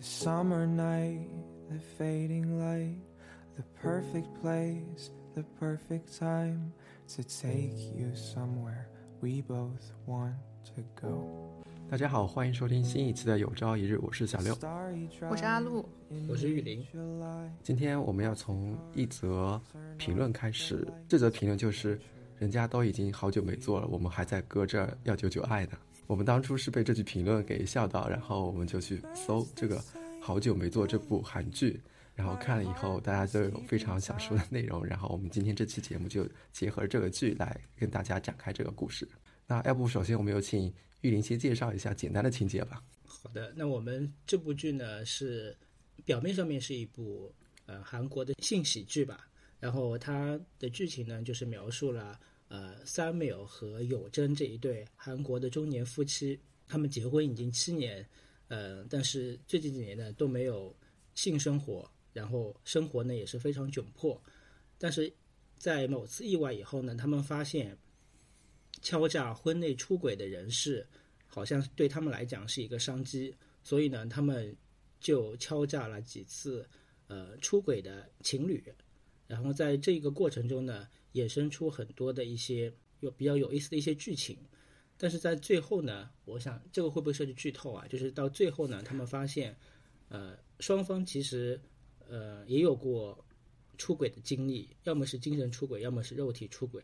The summer night, the fading light, the perfect place, the perfect time to take you somewhere we both want to go. 大家好，欢迎收听新一期的有朝一日，我是小六。我是阿路，我是玉林。今天我们要从一则评论开始，这则评论就是人家都已经好久没做了，我们还在搁这儿要久久爱呢。我们当初是被这句评论给笑到，然后我们就去搜这个好久没做这部韩剧，然后看了以后，大家都有非常想说的内容，然后我们今天这期节目就结合这个剧来跟大家展开这个故事。那要不首先我们有请玉林先介绍一下简单的情节吧。好的，那我们这部剧呢是表面上面是一部呃韩国的性喜剧吧，然后它的剧情呢就是描述了呃 Samuel 和有珍这一对韩国的中年夫妻，他们结婚已经七年，呃，但是最近几年呢都没有性生活，然后生活呢也是非常窘迫，但是在某次意外以后呢，他们发现敲诈婚内出轨的人士。好像对他们来讲是一个商机，所以呢，他们就敲诈了几次呃出轨的情侣，然后在这个过程中呢，衍生出很多的一些有比较有意思的一些剧情，但是在最后呢，我想这个会不会涉及剧透啊？就是到最后呢，他们发现，呃，双方其实呃也有过出轨的经历，要么是精神出轨，要么是肉体出轨，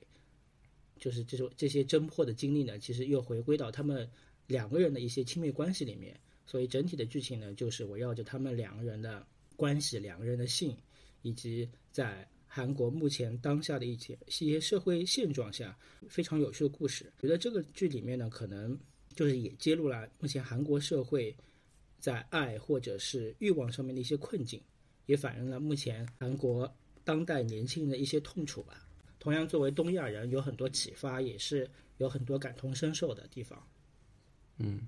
就是这种这些侦破的经历呢，其实又回归到他们。两个人的一些亲密关系里面，所以整体的剧情呢，就是围绕着他们两个人的关系、两个人的性，以及在韩国目前当下的一些一些社会现状下非常有趣的故事。觉得这个剧里面呢，可能就是也揭露了目前韩国社会在爱或者是欲望上面的一些困境，也反映了目前韩国当代年轻人的一些痛楚吧。同样，作为东亚人，有很多启发，也是有很多感同身受的地方。嗯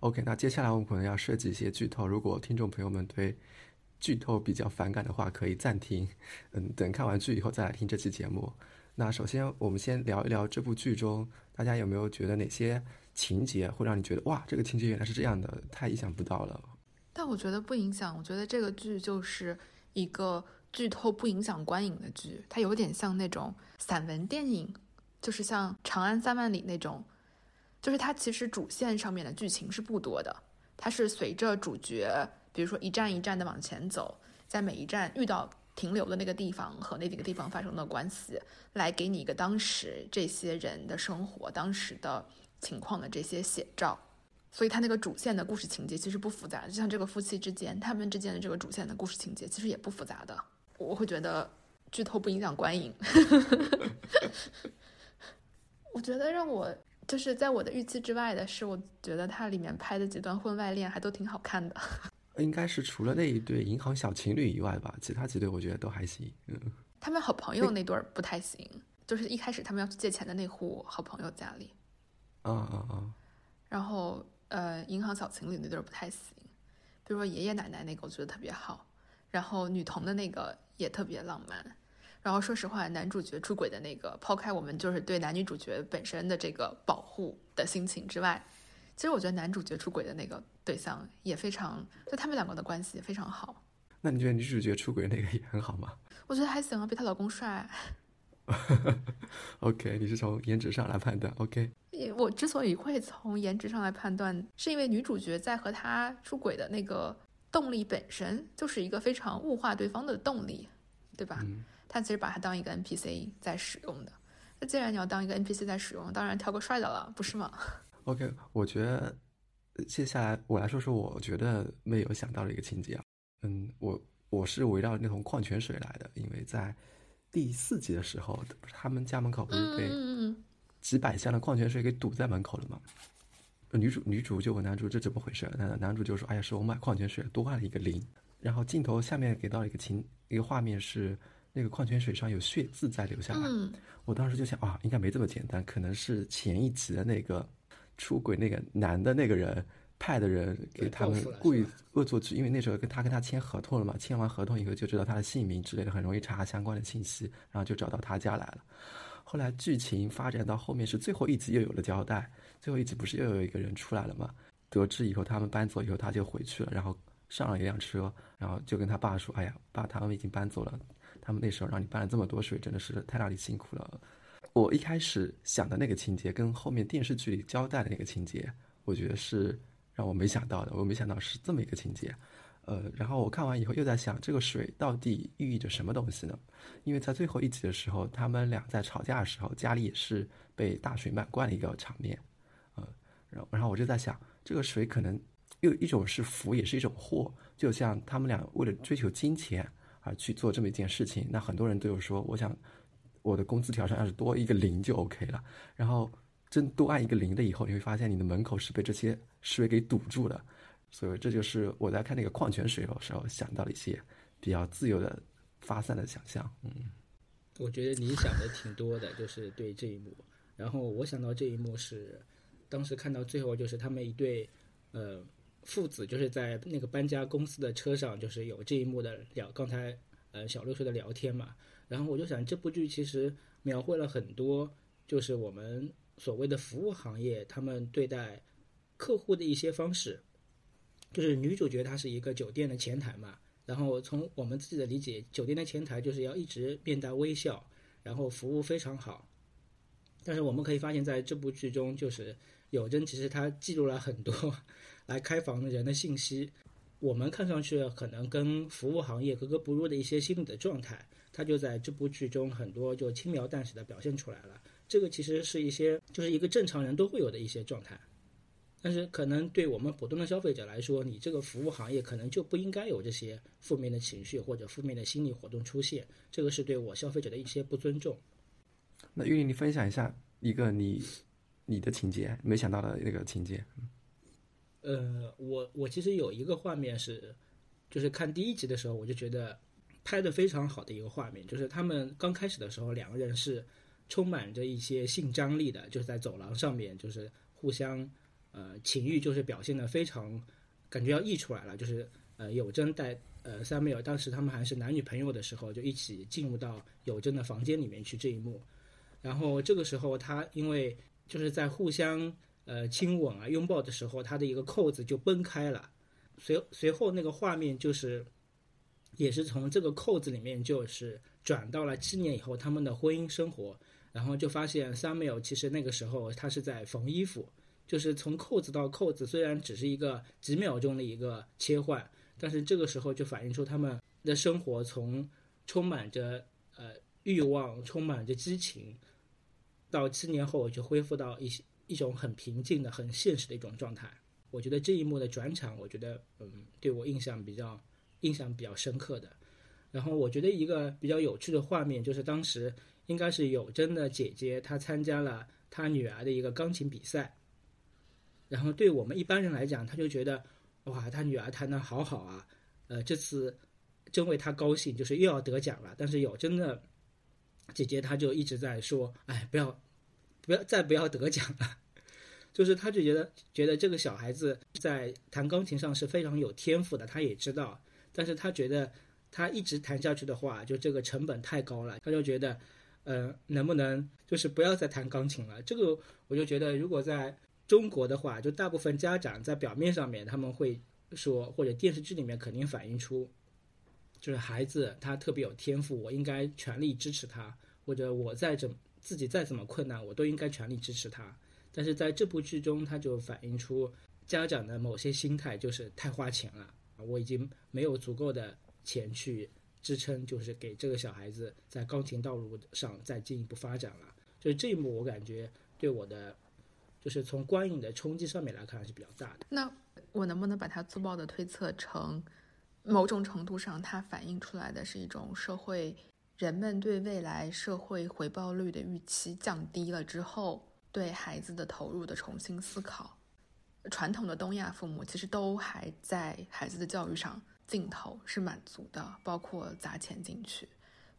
，OK，那接下来我们可能要设计一些剧透。如果听众朋友们对剧透比较反感的话，可以暂停，嗯，等看完剧以后再来听这期节目。那首先，我们先聊一聊这部剧中，大家有没有觉得哪些情节会让你觉得哇，这个情节原来是这样的，太意想不到了。但我觉得不影响。我觉得这个剧就是一个剧透不影响观影的剧，它有点像那种散文电影，就是像《长安三万里》那种。就是它其实主线上面的剧情是不多的，它是随着主角，比如说一站一站的往前走，在每一站遇到停留的那个地方和那几个地方发生的关系，来给你一个当时这些人的生活、当时的情况的这些写照。所以它那个主线的故事情节其实不复杂，就像这个夫妻之间，他们之间的这个主线的故事情节其实也不复杂的。我会觉得剧透不影响观影。我觉得让我。就是在我的预期之外的是，我觉得它里面拍的几段婚外恋还都挺好看的。应该是除了那一对银行小情侣以外吧，其他几对我觉得都还行。嗯，他们好朋友那对不太行，就是一开始他们要去借钱的那户好朋友家里。啊啊啊！然后呃，银行小情侣那对不太行，比如说爷爷奶奶那个我觉得特别好，然后女童的那个也特别浪漫。然后说实话，男主角出轨的那个，抛开我们就是对男女主角本身的这个保护的心情之外，其实我觉得男主角出轨的那个对象也非常，就他们两个的关系也非常好。那你觉得女主角出轨那个也很好吗？我觉得还行啊，比她老公帅。OK，你是从颜值上来判断。OK，我之所以会从颜值上来判断，是因为女主角在和他出轨的那个动力本身就是一个非常物化对方的动力，对吧？嗯他其实把它当一个 NPC 在使用的。那既然你要当一个 NPC 在使用，当然挑个帅的了，不是吗？OK，我觉得接下来我来说说我觉得没有想到的一个情节啊。嗯，我我是围绕那桶矿泉水来的，因为在第四集的时候，他们家门口不是被几百箱的矿泉水给堵在门口了吗？女主女主就问男主这怎么回事？男男主就说：“哎呀，是我买矿泉水多按了一个零。”然后镜头下面给到了一个情一个画面是。那个矿泉水上有血渍在流下来，嗯、我当时就想啊，应该没这么简单，可能是前一集的那个出轨那个男的那个人派的人给他们故意恶作剧，因为那时候跟他跟他签合同了嘛，签完合同以后就知道他的姓名之类的，很容易查相关的信息，然后就找到他家来了。后来剧情发展到后面是最后一集又有了交代，最后一集不是又有一个人出来了嘛？得知以后他们搬走以后他就回去了，然后。上了一辆车，然后就跟他爸说：“哎呀，爸，他们已经搬走了。他们那时候让你搬了这么多水，真的是太让你辛苦了。”我一开始想的那个情节，跟后面电视剧里交代的那个情节，我觉得是让我没想到的。我没想到是这么一个情节。呃，然后我看完以后又在想，这个水到底寓意着什么东西呢？因为在最后一集的时候，他们俩在吵架的时候，家里也是被大水漫灌的一个场面。呃，然后然后我就在想，这个水可能又一种是福，也是一种祸。就像他们俩为了追求金钱而去做这么一件事情，那很多人都有说，我想我的工资条上要是多一个零就 OK 了。然后真多按一个零的以后，你会发现你的门口是被这些水给堵住了。所以这就是我在看那个矿泉水的时候想到了一些比较自由的发散的想象。嗯，我觉得你想的挺多的，就是对这一幕。然后我想到这一幕是，当时看到最后就是他们一对呃父子，就是在那个搬家公司的车上，就是有这一幕的聊。刚才呃小六说的聊天嘛，然后我就想这部剧其实描绘了很多，就是我们所谓的服务行业他们对待客户的一些方式。就是女主角她是一个酒店的前台嘛，然后从我们自己的理解，酒店的前台就是要一直面带微笑，然后服务非常好。但是我们可以发现，在这部剧中，就是有真其实他记录了很多 来开房的人的信息，我们看上去可能跟服务行业格格不入的一些心理的状态，他就在这部剧中很多就轻描淡写的表现出来了。这个其实是一些就是一个正常人都会有的一些状态。但是可能对我们普通的消费者来说，你这个服务行业可能就不应该有这些负面的情绪或者负面的心理活动出现，这个是对我消费者的一些不尊重。那玉林，你分享一下一个你你的情节，没想到的那个情节。呃，我我其实有一个画面是，就是看第一集的时候，我就觉得拍的非常好的一个画面，就是他们刚开始的时候，两个人是充满着一些性张力的，就是在走廊上面，就是互相。呃，情欲就是表现的非常，感觉要溢出来了。就是呃，有真带呃三妹尔，当时他们还是男女朋友的时候，就一起进入到有真的房间里面去这一幕。然后这个时候，他因为就是在互相呃亲吻啊拥抱的时候，他的一个扣子就崩开了。随随后那个画面就是，也是从这个扣子里面就是转到了七年以后他们的婚姻生活，然后就发现三妹尔其实那个时候他是在缝衣服。就是从扣子到扣子，虽然只是一个几秒钟的一个切换，但是这个时候就反映出他们的生活从充满着呃欲望、充满着激情，到七年后就恢复到一些一种很平静的、很现实的一种状态。我觉得这一幕的转场，我觉得嗯对我印象比较印象比较深刻的。然后我觉得一个比较有趣的画面，就是当时应该是有真的姐姐她参加了她女儿的一个钢琴比赛。然后对我们一般人来讲，他就觉得，哇，他女儿弹得好好啊，呃，这次真为他高兴，就是又要得奖了。但是有真的姐姐，她就一直在说，哎，不要，不要再不要得奖了，就是他就觉得觉得这个小孩子在弹钢琴上是非常有天赋的，他也知道，但是他觉得他一直弹下去的话，就这个成本太高了，他就觉得，呃，能不能就是不要再弹钢琴了？这个我就觉得，如果在中国的话，就大部分家长在表面上面他们会说，或者电视剧里面肯定反映出，就是孩子他特别有天赋，我应该全力支持他，或者我再怎自己再怎么困难，我都应该全力支持他。但是在这部剧中，他就反映出家长的某些心态，就是太花钱了，我已经没有足够的钱去支撑，就是给这个小孩子在钢琴道路上再进一步发展了。就是这一幕，我感觉对我的。就是从观影的冲击上面来看还是比较大的。那我能不能把它粗暴的推测成，某种程度上它反映出来的是一种社会人们对未来社会回报率的预期降低了之后，对孩子的投入的重新思考。传统的东亚父母其实都还在孩子的教育上尽头是满足的，包括砸钱进去，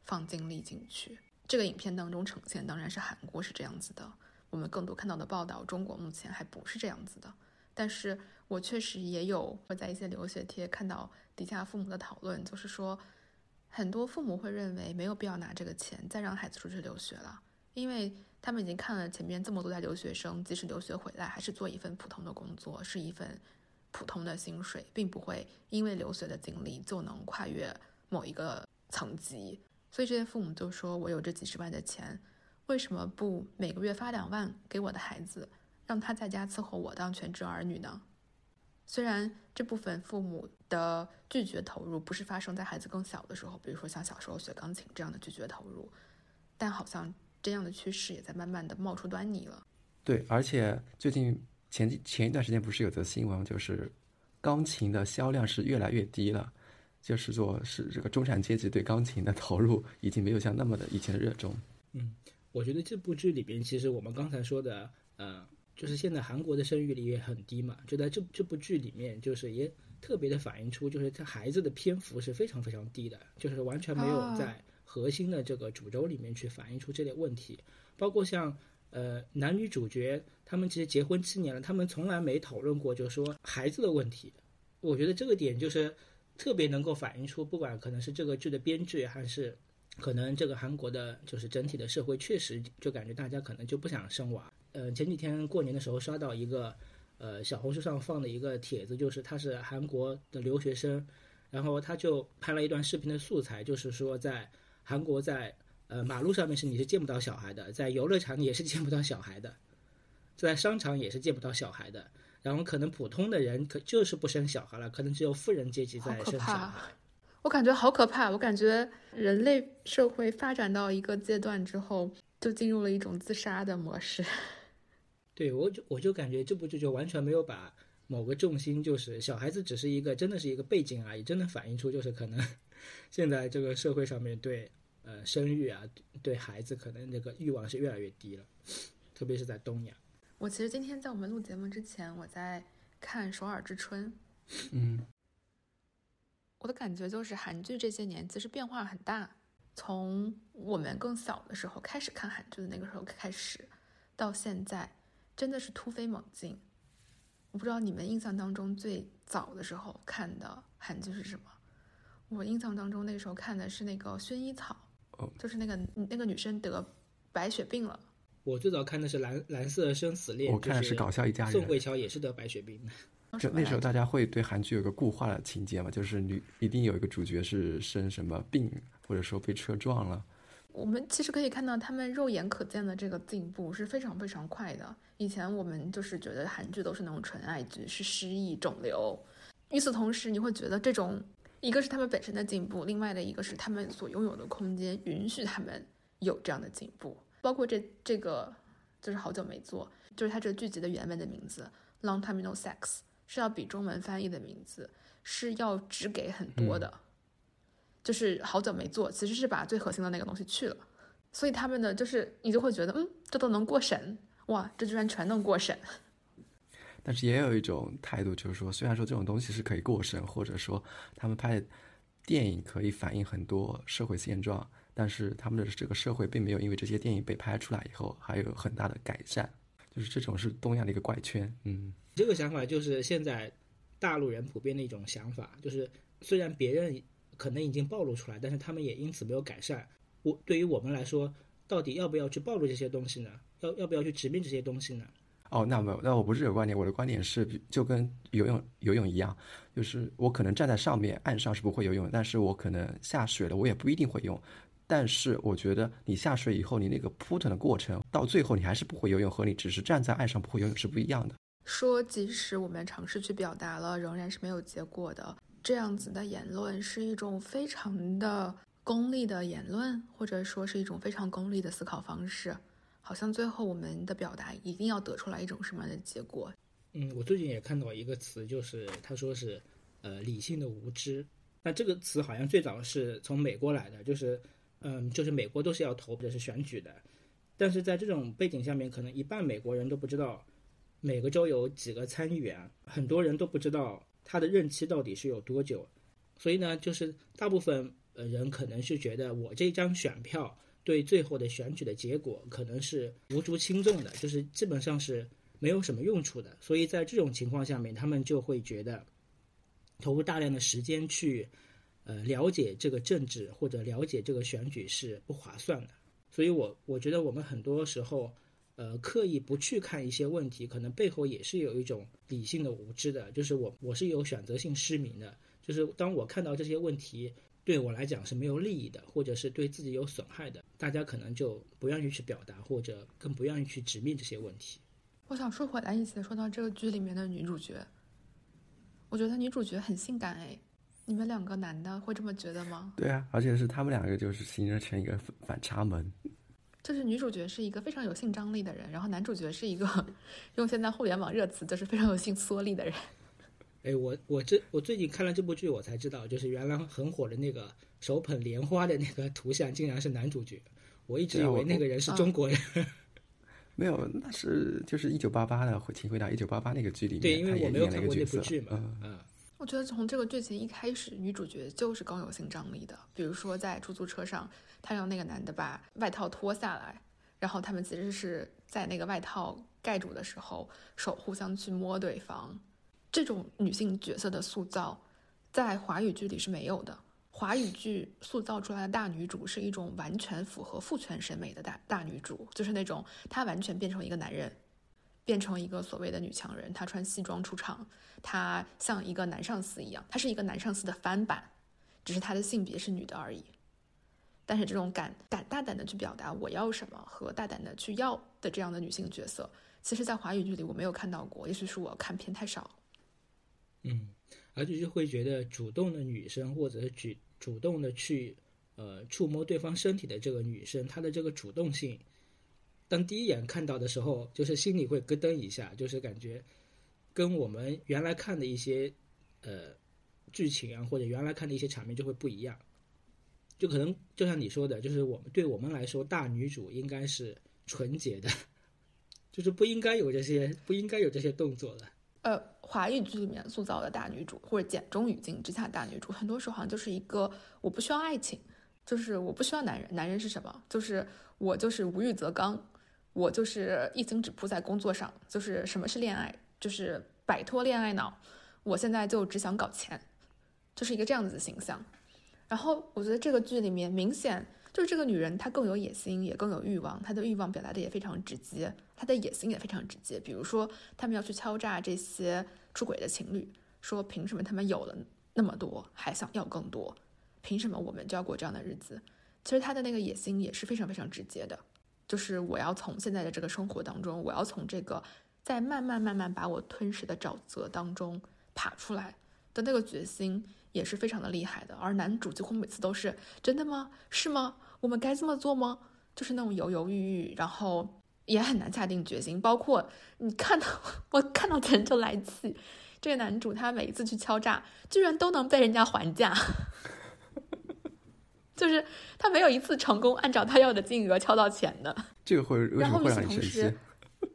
放精力进去。这个影片当中呈现当然是韩国是这样子的。我们更多看到的报道，中国目前还不是这样子的。但是我确实也有会在一些留学贴看到底下父母的讨论，就是说，很多父母会认为没有必要拿这个钱再让孩子出去留学了，因为他们已经看了前面这么多代留学生，即使留学回来，还是做一份普通的工作，是一份普通的薪水，并不会因为留学的经历就能跨越某一个层级。所以这些父母就说：“我有这几十万的钱，为什么不每个月发两万给我的孩子，让他在家伺候我当全职儿女呢？”虽然这部分父母的拒绝投入不是发生在孩子更小的时候，比如说像小时候学钢琴这样的拒绝投入，但好像这样的趋势也在慢慢的冒出端倪了。对，而且最近前几前一段时间不是有则新闻，就是钢琴的销量是越来越低了，就是说是这个中产阶级对钢琴的投入已经没有像那么的以前的热衷。嗯，我觉得这部剧里边，其实我们刚才说的，呃。就是现在韩国的生育率也很低嘛，就在这这部剧里面，就是也特别的反映出，就是他孩子的篇幅是非常非常低的，就是完全没有在核心的这个主轴里面去反映出这类问题。包括像呃男女主角，他们其实结婚七年了，他们从来没讨论过，就是说孩子的问题。我觉得这个点就是特别能够反映出，不管可能是这个剧的编剧，还是可能这个韩国的，就是整体的社会，确实就感觉大家可能就不想生娃。呃，前几天过年的时候刷到一个，呃，小红书上放的一个帖子，就是他是韩国的留学生，然后他就拍了一段视频的素材，就是说在韩国在呃马路上面是你是见不到小孩的，在游乐场也是见不到小孩的，在商场也是见不到小孩的，然后可能普通的人可就是不生小孩了，可能只有富人阶级在生小孩。我感觉好可怕，我感觉人类社会发展到一个阶段之后，就进入了一种自杀的模式。对，我就我就感觉这部剧就完全没有把某个重心，就是小孩子只是一个，真的是一个背景而已，真的反映出就是可能现在这个社会上面对呃生育啊，对孩子可能那个欲望是越来越低了，特别是在东亚。我其实今天在我们录节目之前，我在看《首尔之春》，嗯，我的感觉就是韩剧这些年其实变化很大，从我们更小的时候开始看韩剧的那个时候开始，到现在。真的是突飞猛进，我不知道你们印象当中最早的时候看的韩剧是什么？我印象当中那个时候看的是那个《薰衣草》，就是那个那个女生得白血病了。我最早看的是《蓝蓝色生死恋》，我看的是《搞笑一家人》，宋慧乔也是得白血病的。就那时候大家会对韩剧有个固化的情节嘛，就是女一定有一个主角是生什么病，或者说被车撞了。我们其实可以看到，他们肉眼可见的这个进步是非常非常快的。以前我们就是觉得韩剧都是那种纯爱剧，是失忆肿瘤。与此同时，你会觉得这种一个是他们本身的进步，另外的一个是他们所拥有的空间允许他们有这样的进步。包括这这个就是好久没做，就是它这个剧集的原文的名字《Long Time No Sex》是要比中文翻译的名字是要只给很多的。就是好久没做，其实是把最核心的那个东西去了，所以他们的就是你就会觉得，嗯，这都能过审，哇，这居然全能过审。但是也有一种态度，就是说，虽然说这种东西是可以过审，或者说他们拍的电影可以反映很多社会现状，但是他们的这个社会并没有因为这些电影被拍出来以后还有很大的改善，就是这种是东亚的一个怪圈。嗯，这个想法就是现在大陆人普遍的一种想法，就是虽然别人。可能已经暴露出来，但是他们也因此没有改善。我对于我们来说，到底要不要去暴露这些东西呢？要要不要去直面这些东西呢？哦，那没有那我不是这个观点，我的观点是就跟游泳游泳一样，就是我可能站在上面，岸上是不会游泳，但是我可能下水了，我也不一定会游。但是我觉得你下水以后，你那个扑腾的过程，到最后你还是不会游泳，和你只是站在岸上不会游泳是不一样的。说即使我们尝试去表达了，仍然是没有结果的。这样子的言论是一种非常的功利的言论，或者说是一种非常功利的思考方式。好像最后我们的表达一定要得出来一种什么样的结果？嗯，我最近也看到一个词，就是他说是呃理性的无知。那这个词好像最早是从美国来的，就是嗯，就是美国都是要投或者是选举的，但是在这种背景下面，可能一半美国人都不知道每个州有几个参议员，很多人都不知道。他的任期到底是有多久？所以呢，就是大部分呃人可能是觉得我这张选票对最后的选举的结果可能是无足轻重的，就是基本上是没有什么用处的。所以在这种情况下面，他们就会觉得投入大量的时间去呃了解这个政治或者了解这个选举是不划算的。所以我我觉得我们很多时候呃刻意不去看一些问题，可能背后也是有一种理性的无知的，就是我我是有选择性失明的，就是当我看到这些问题对我来讲是没有利益的，或者是对自己有损害的，大家可能就不愿意去表达，或者更不愿意去直面这些问题。我想说回来一些，说到这个剧里面的女主角，我觉得女主角很性感哎，你们两个男的会这么觉得吗？对啊，而且是他们两个就是形成一个反差萌。就是女主角是一个非常有性张力的人，然后男主角是一个 用现在互联网热词就是非常有性缩力的人。哎，我我这我最近看了这部剧，我才知道，就是原来很火的那个手捧莲花的那个图像，竟然是男主角。我一直以为那个人是中国人。没有，那是就是一九八八的，请回答一九八八那个剧里面，对，因为我没有看过那部剧嘛，嗯。我觉得从这个剧情一开始，女主角就是更有性张力的。比如说在出租车上，她让那个男的把外套脱下来，然后他们其实是在那个外套盖住的时候，手互相去摸对方。这种女性角色的塑造，在华语剧里是没有的。华语剧塑造出来的大女主是一种完全符合父权审美的大大女主，就是那种她完全变成一个男人，变成一个所谓的女强人。她穿西装出场，她像一个男上司一样，她是一个男上司的翻版，只是她的性别是女的而已。但是这种敢敢大胆的去表达我要什么和大胆的去要的这样的女性角色，其实在华语剧里我没有看到过，也许是我看片太少。嗯，而且就会觉得主动的女生或者是举。主动的去，呃，触摸对方身体的这个女生，她的这个主动性，当第一眼看到的时候，就是心里会咯噔一下，就是感觉跟我们原来看的一些，呃，剧情啊，或者原来看的一些场面就会不一样。就可能就像你说的，就是我们对我们来说，大女主应该是纯洁的，就是不应该有这些，不应该有这些动作的。呃，华语剧里面塑造的大女主，或者简中语境之下大女主，很多时候好像就是一个我不需要爱情，就是我不需要男人，男人是什么？就是我就是无欲则刚，我就是一心只扑在工作上，就是什么是恋爱？就是摆脱恋爱脑，我现在就只想搞钱，就是一个这样子的形象。然后我觉得这个剧里面明显。就是这个女人，她更有野心，也更有欲望。她的欲望表达的也非常直接，她的野心也非常直接。比如说，他们要去敲诈这些出轨的情侣，说凭什么他们有了那么多还想要更多？凭什么我们就要过这样的日子？其实她的那个野心也是非常非常直接的，就是我要从现在的这个生活当中，我要从这个在慢慢慢慢把我吞噬的沼泽当中爬出来的那个决心也是非常的厉害的。而男主几乎每次都是真的吗？是吗？我们该这么做吗？就是那种犹犹豫豫，然后也很难下定决心。包括你看到我看到钱就来气，这个男主他每一次去敲诈，居然都能被人家还价，就是他没有一次成功按照他要的金额敲到钱的。这个会然后与此同时，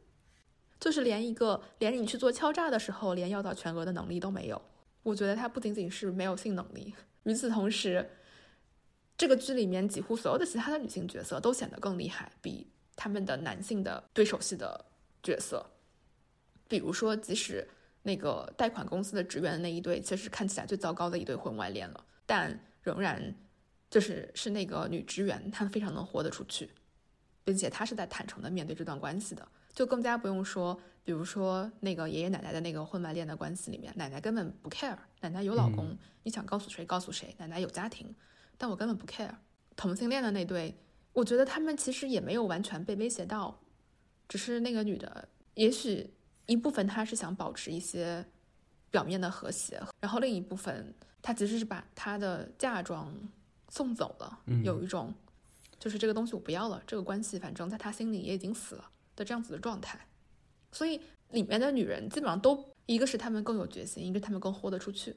就是连一个连你去做敲诈的时候，连要到全额的能力都没有。我觉得他不仅仅是没有性能力，与此同时。这个剧里面几乎所有的其他的女性角色都显得更厉害，比他们的男性的对手戏的角色。比如说，即使那个贷款公司的职员那一对，其实看起来最糟糕的一对婚外恋了，但仍然就是是那个女职员，她非常能活得出去，并且她是在坦诚的面对这段关系的。就更加不用说，比如说那个爷爷奶奶的那个婚外恋的关系里面，奶奶根本不 care，奶奶有老公，你想告诉谁告诉谁，奶奶有家庭。但我根本不 care 同性恋的那对，我觉得他们其实也没有完全被威胁到，只是那个女的，也许一部分她是想保持一些表面的和谐，然后另一部分她其实是把她的嫁妆送走了，有一种就是这个东西我不要了，这个关系反正在她心里也已经死了的这样子的状态。所以里面的女人基本上都一个是她们更有决心，一个她们更豁得出去。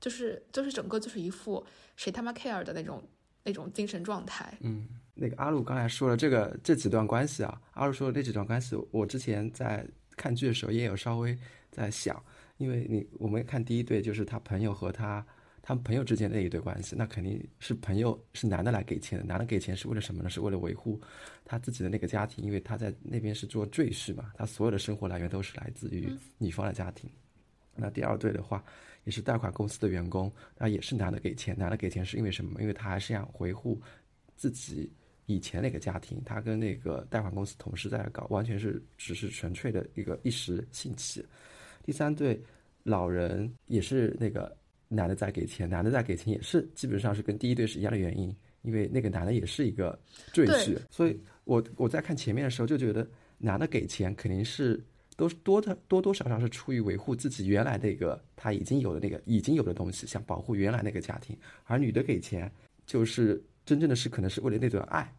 就是就是整个就是一副谁他妈 care 的那种那种精神状态。嗯，那个阿鲁刚才说了这个这几段关系啊，阿鲁说的这几段关系，我之前在看剧的时候也有稍微在想，因为你我们看第一对就是他朋友和他他们朋友之间的一对关系，那肯定是朋友是男的来给钱的，男的给钱是为了什么呢？是为了维护他自己的那个家庭，因为他在那边是做赘婿嘛，他所有的生活来源都是来自于女方的家庭。那第二对的话。也是贷款公司的员工，那也是男的给钱，男的给钱是因为什么？因为他还是想维护自己以前那个家庭，他跟那个贷款公司同事在那搞，完全是只是纯粹的一个一时兴起。第三对老人也是那个男的在给钱，男的在给钱也是基本上是跟第一对是一样的原因，因为那个男的也是一个赘婿，所以我我在看前面的时候就觉得男的给钱肯定是都是多的多多少少是出于维护自己原来那个他已经有的那个已经有的东西，想保护原来那个家庭，而女的给钱就是真正的是可能是为了那段爱。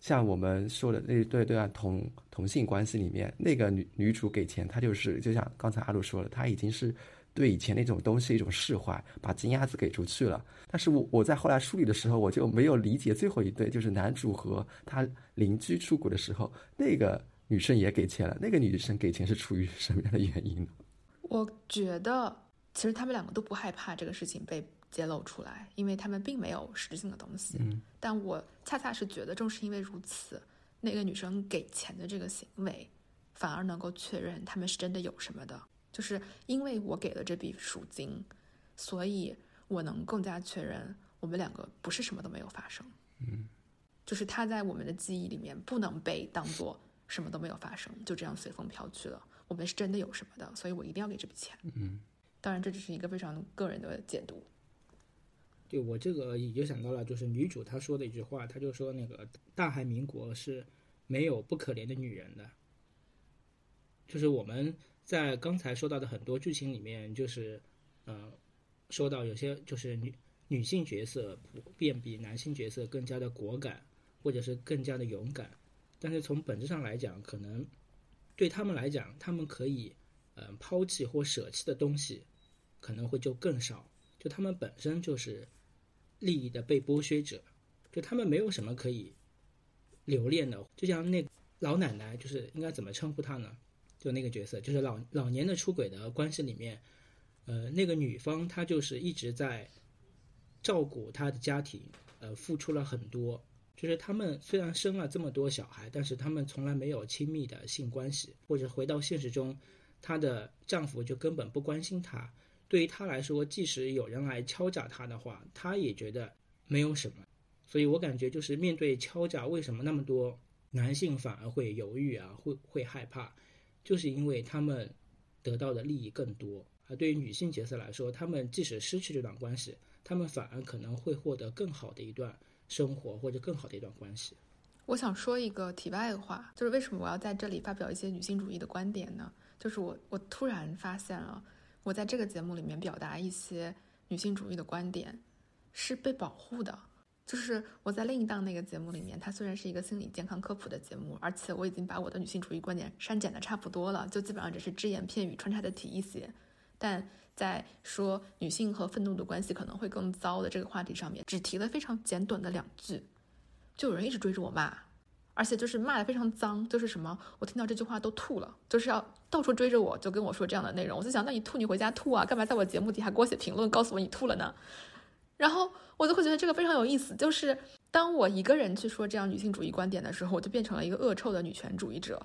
像我们说的那对对啊同同性关系里面，那个女女主给钱，她就是就像刚才阿鲁说了，她已经是对以前那种东西一种释怀，把金鸭子给出去了。但是我我在后来梳理的时候，我就没有理解最后一对，就是男主和他邻居出轨的时候，那个女生也给钱了，那个女生给钱是出于什么样的原因呢？我觉得其实他们两个都不害怕这个事情被。揭露出来，因为他们并没有实质性的东西。嗯，但我恰恰是觉得，正是因为如此，那个女生给钱的这个行为，反而能够确认他们是真的有什么的。就是因为我给了这笔赎金，所以我能更加确认我们两个不是什么都没有发生。嗯，就是他在我们的记忆里面不能被当做什么都没有发生，就这样随风飘去了。我们是真的有什么的，所以我一定要给这笔钱。嗯，当然这只是一个非常个人的解读。对我这个也就想到了，就是女主她说的一句话，她就说那个大韩民国是没有不可怜的女人的。就是我们在刚才说到的很多剧情里面，就是呃，说到有些就是女女性角色普遍比男性角色更加的果敢，或者是更加的勇敢。但是从本质上来讲，可能对他们来讲，他们可以呃抛弃或舍弃的东西，可能会就更少。就他们本身就是。利益的被剥削者，就他们没有什么可以留恋的。就像那老奶奶，就是应该怎么称呼她呢？就那个角色，就是老老年的出轨的关系里面，呃，那个女方她就是一直在照顾她的家庭，呃，付出了很多。就是他们虽然生了这么多小孩，但是他们从来没有亲密的性关系，或者回到现实中，她的丈夫就根本不关心她。对于她来说，即使有人来敲诈她的话，她也觉得没有什么。所以我感觉，就是面对敲诈，为什么那么多男性反而会犹豫啊，会会害怕，就是因为他们得到的利益更多。而对于女性角色来说，他们即使失去这段关系，他们反而可能会获得更好的一段生活或者更好的一段关系。我想说一个题外话，就是为什么我要在这里发表一些女性主义的观点呢？就是我我突然发现了。我在这个节目里面表达一些女性主义的观点，是被保护的。就是我在另一档那个节目里面，它虽然是一个心理健康科普的节目，而且我已经把我的女性主义观点删减的差不多了，就基本上只是只言片语穿插的提一些。但在说女性和愤怒的关系可能会更糟的这个话题上面，只提了非常简短的两句，就有人一直追着我骂。而且就是骂的非常脏，就是什么我听到这句话都吐了，就是要到处追着我，就跟我说这样的内容。我就想，那你吐你回家吐啊，干嘛在我节目底下给我写评论，告诉我你吐了呢？然后我就会觉得这个非常有意思，就是当我一个人去说这样女性主义观点的时候，我就变成了一个恶臭的女权主义者。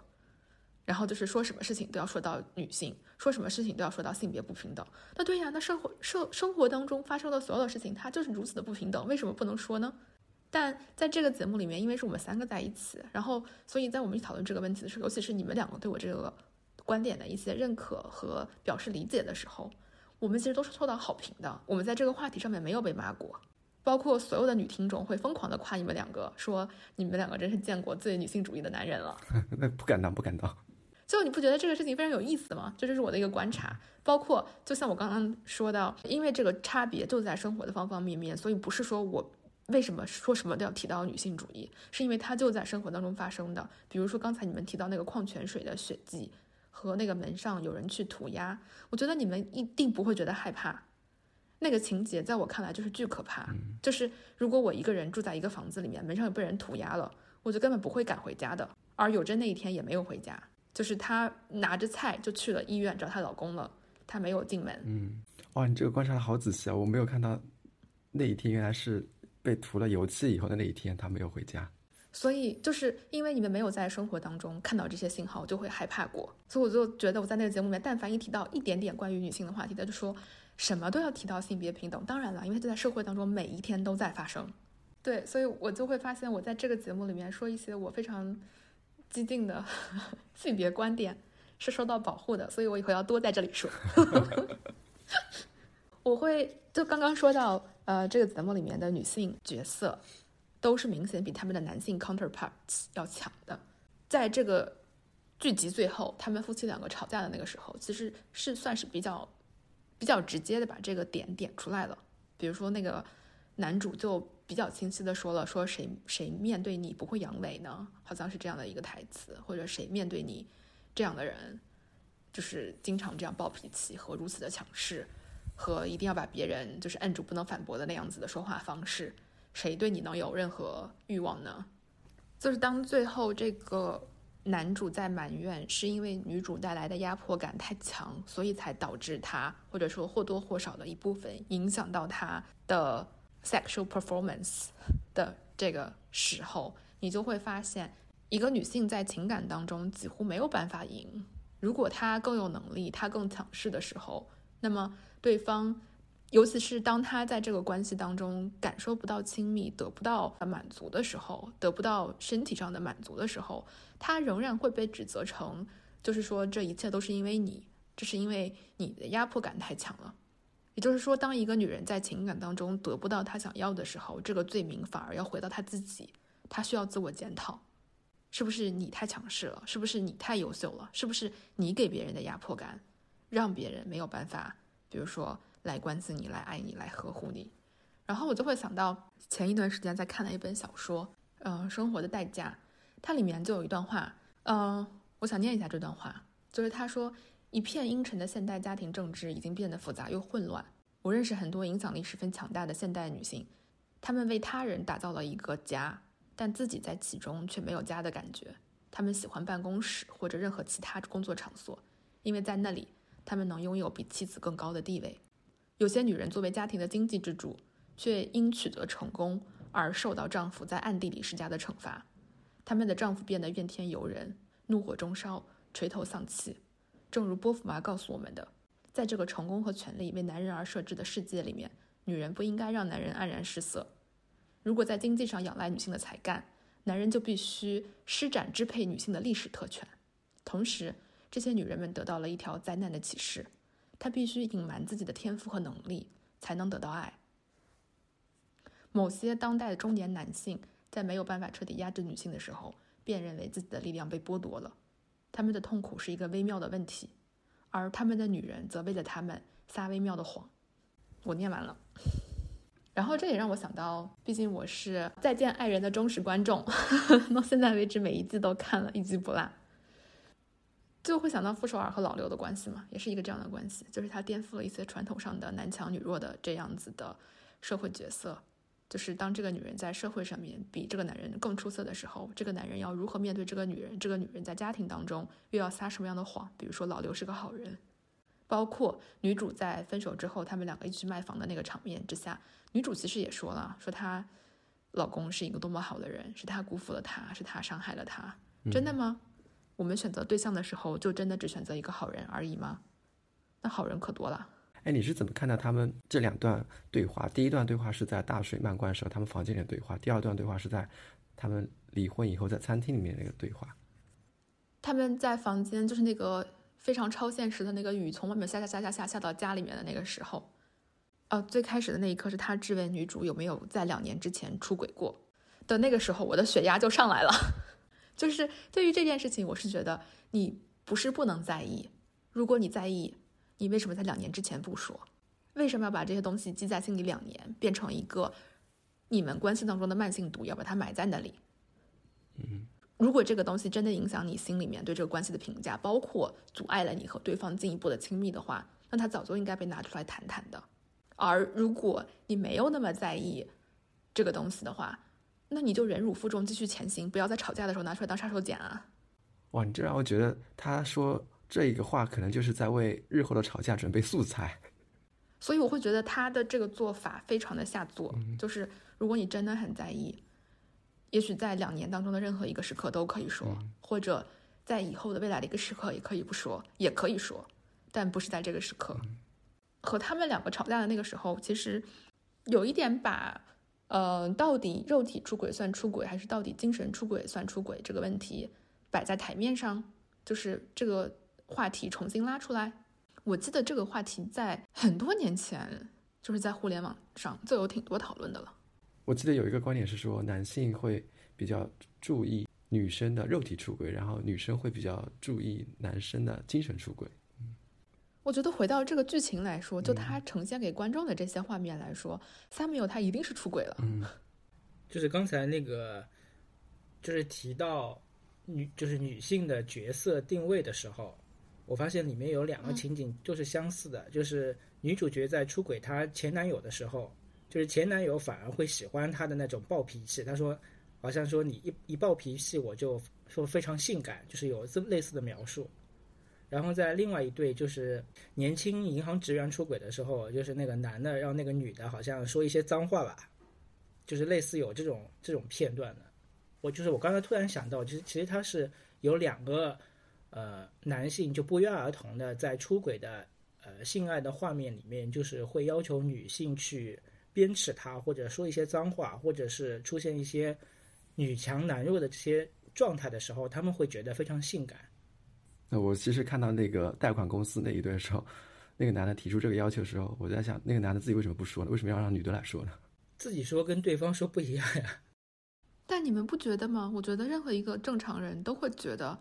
然后就是说什么事情都要说到女性，说什么事情都要说到性别不平等。那对呀，那生活生生活当中发生的所有的事情，它就是如此的不平等，为什么不能说呢？但在这个节目里面，因为是我们三个在一起，然后所以在我们讨论这个问题的时候，尤其是你们两个对我这个观点的一些认可和表示理解的时候，我们其实都是受到好评的。我们在这个话题上面没有被骂过，包括所有的女听众会疯狂的夸你们两个，说你们两个真是见过最女性主义的男人了。那不敢当，不敢当。就你不觉得这个事情非常有意思吗？这就是我的一个观察。包括就像我刚刚说到，因为这个差别就在生活的方方面面，所以不是说我。为什么说什么都要提到女性主义？是因为它就在生活当中发生的。比如说刚才你们提到那个矿泉水的血迹，和那个门上有人去涂鸦，我觉得你们一定不会觉得害怕。那个情节在我看来就是巨可怕。就是如果我一个人住在一个房子里面，门上有被人涂鸦了，我就根本不会赶回家的。而有珍那一天也没有回家，就是她拿着菜就去了医院找她老公了，她没有进门。嗯，哇，你这个观察的好仔细啊！我没有看到那一天原来是。被涂了油漆以后的那一天，她没有回家，所以就是因为你们没有在生活当中看到这些信号，就会害怕过。所以我就觉得我在那个节目里面，但凡一提到一点点关于女性的话题，他就说什么都要提到性别平等。当然了，因为就在社会当中每一天都在发生。对，所以我就会发现，我在这个节目里面说一些我非常激进的 性别观点是受到保护的，所以我以后要多在这里说。我会就刚刚说到，呃，这个节目里面的女性角色都是明显比他们的男性 counterparts 要强的。在这个剧集最后，他们夫妻两个吵架的那个时候，其实是算是比较比较直接的把这个点点出来了。比如说那个男主就比较清晰的说了，说谁谁面对你不会阳痿呢？好像是这样的一个台词，或者谁面对你这样的人，就是经常这样暴脾气和如此的强势。和一定要把别人就是摁住不能反驳的那样子的说话方式，谁对你能有任何欲望呢？就是当最后这个男主在埋怨是因为女主带来的压迫感太强，所以才导致他或者说或多或少的一部分影响到他的 sexual performance 的这个时候，你就会发现，一个女性在情感当中几乎没有办法赢。如果她更有能力，她更强势的时候，那么。对方，尤其是当他在这个关系当中感受不到亲密、得不到满足的时候，得不到身体上的满足的时候，他仍然会被指责成，就是说这一切都是因为你，这是因为你的压迫感太强了。也就是说，当一个女人在情感当中得不到她想要的时候，这个罪名反而要回到她自己，她需要自我检讨，是不是你太强势了？是不是你太优秀了？是不是你给别人的压迫感，让别人没有办法？比如说，来关心你，来爱你，来呵护你，然后我就会想到前一段时间在看的一本小说，嗯，《生活的代价》，它里面就有一段话，嗯，我想念一下这段话，就是他说：“一片阴沉的现代家庭政治已经变得复杂又混乱。我认识很多影响力十分强大的现代女性，她们为他人打造了一个家，但自己在其中却没有家的感觉。她们喜欢办公室或者任何其他工作场所，因为在那里。”他们能拥有比妻子更高的地位。有些女人作为家庭的经济支柱，却因取得成功而受到丈夫在暗地里施加的惩罚。她们的丈夫变得怨天尤人，怒火中烧，垂头丧气。正如波伏娃告诉我们的，在这个成功和权力为男人而设置的世界里面，女人不应该让男人黯然失色。如果在经济上仰赖女性的才干，男人就必须施展支配女性的历史特权。同时，这些女人们得到了一条灾难的启示：他必须隐瞒自己的天赋和能力，才能得到爱。某些当代的中年男性在没有办法彻底压制女性的时候，便认为自己的力量被剥夺了。他们的痛苦是一个微妙的问题，而他们的女人则为了他们撒微妙的谎。我念完了，然后这也让我想到，毕竟我是《再见爱人》的忠实观众，到现在为止每一季都看了一集不落。就会想到傅首尔和老刘的关系嘛，也是一个这样的关系，就是他颠覆了一些传统上的男强女弱的这样子的社会角色，就是当这个女人在社会上面比这个男人更出色的时候，这个男人要如何面对这个女人？这个女人在家庭当中又要撒什么样的谎？比如说老刘是个好人，包括女主在分手之后，他们两个一起卖房的那个场面之下，女主其实也说了，说她老公是一个多么好的人，是她辜负了他，是她伤害了他，真的吗？我们选择对象的时候，就真的只选择一个好人而已吗？那好人可多了。哎，你是怎么看待他们这两段对话？第一段对话是在大水漫灌时候他们房间里的对话，第二段对话是在他们离婚以后在餐厅里面那个对话。他们在房间，就是那个非常超现实的那个雨从外面下下下下下下到家里面的那个时候。呃，最开始的那一刻是他质问女主有没有在两年之前出轨过的那个时候，我的血压就上来了。就是对于这件事情，我是觉得你不是不能在意。如果你在意，你为什么在两年之前不说？为什么要把这些东西积在心里两年，变成一个你们关系当中的慢性毒，要把它埋在那里？嗯，如果这个东西真的影响你心里面对这个关系的评价，包括阻碍了你和对方进一步的亲密的话，那它早就应该被拿出来谈谈的。而如果你没有那么在意这个东西的话，那你就忍辱负重，继续前行，不要在吵架的时候拿出来当杀手锏啊！哇，你这让我觉得他说这一个话，可能就是在为日后的吵架准备素材。所以我会觉得他的这个做法非常的下作，就是如果你真的很在意，也许在两年当中的任何一个时刻都可以说，或者在以后的未来的一个时刻也可以不说，也可以说，但不是在这个时刻。和他们两个吵架的那个时候，其实有一点把。呃，到底肉体出轨算出轨，还是到底精神出轨算出轨这个问题摆在台面上，就是这个话题重新拉出来。我记得这个话题在很多年前，就是在互联网上就有挺多讨论的了。我记得有一个观点是说，男性会比较注意女生的肉体出轨，然后女生会比较注意男生的精神出轨。我觉得回到这个剧情来说，就他呈现给观众的这些画面来说，，Samuel 他一定是出轨了。嗯，就是刚才那个，就是提到女，就是女性的角色定位的时候，我发现里面有两个情景就是相似的，就是女主角在出轨她前男友的时候，就是前男友反而会喜欢她的那种暴脾气。他说，好像说你一一暴脾气，我就说非常性感，就是有这类似的描述。然后在另外一对就是年轻银行职员出轨的时候，就是那个男的让那个女的好像说一些脏话吧，就是类似有这种这种片段的。我就是我刚才突然想到，其实其实他是有两个呃男性就不约而同的在出轨的呃性爱的画面里面，就是会要求女性去鞭笞他，或者说一些脏话，或者是出现一些女强男弱的这些状态的时候，他们会觉得非常性感。那我其实看到那个贷款公司那一对的时候，那个男的提出这个要求的时候，我在想，那个男的自己为什么不说呢？为什么要让女的来说呢？自己说跟对方说不一样呀。但你们不觉得吗？我觉得任何一个正常人都会觉得，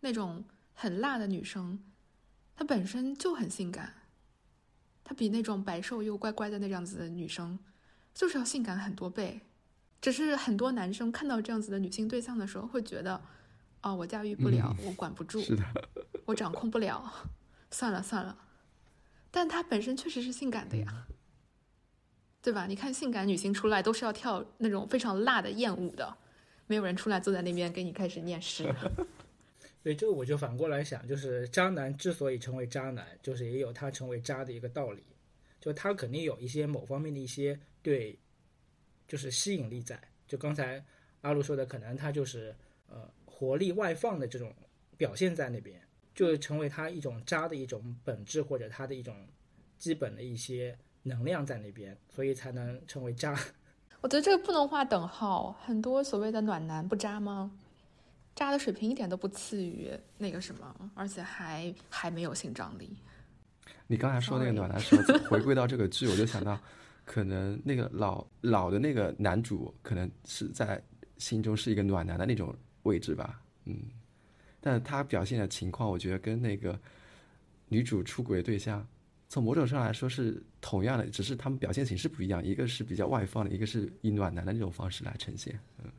那种很辣的女生，她本身就很性感，她比那种白瘦又乖乖的那样子的女生，就是要性感很多倍。只是很多男生看到这样子的女性对象的时候，会觉得。哦，我驾驭不了，我管不住，是的，我掌控不了，算了算了。但她本身确实是性感的呀，对吧？你看，性感女星出来都是要跳那种非常辣的艳舞的，没有人出来坐在那边给你开始念诗。对，这个我就反过来想，就是渣男之所以成为渣男，就是也有他成为渣的一个道理，就他肯定有一些某方面的一些对，就是吸引力在。就刚才阿路说的，可能他就是呃。活力外放的这种表现在那边，就成为他一种渣的一种本质，或者他的一种基本的一些能量在那边，所以才能成为渣。我觉得这个不能画等号。很多所谓的暖男不渣吗？渣的水平一点都不次于那个什么，而且还还没有性张力。你刚才说那个暖男时候，回归到这个剧，我就想到，可能那个老老的那个男主，可能是在心中是一个暖男的那种。位置吧，嗯，但他表现的情况，我觉得跟那个女主出轨对象，从某种上来说是同样的，只是他们表现形式不一样，一个是比较外放的，一个是以暖男的那种方式来呈现，嗯，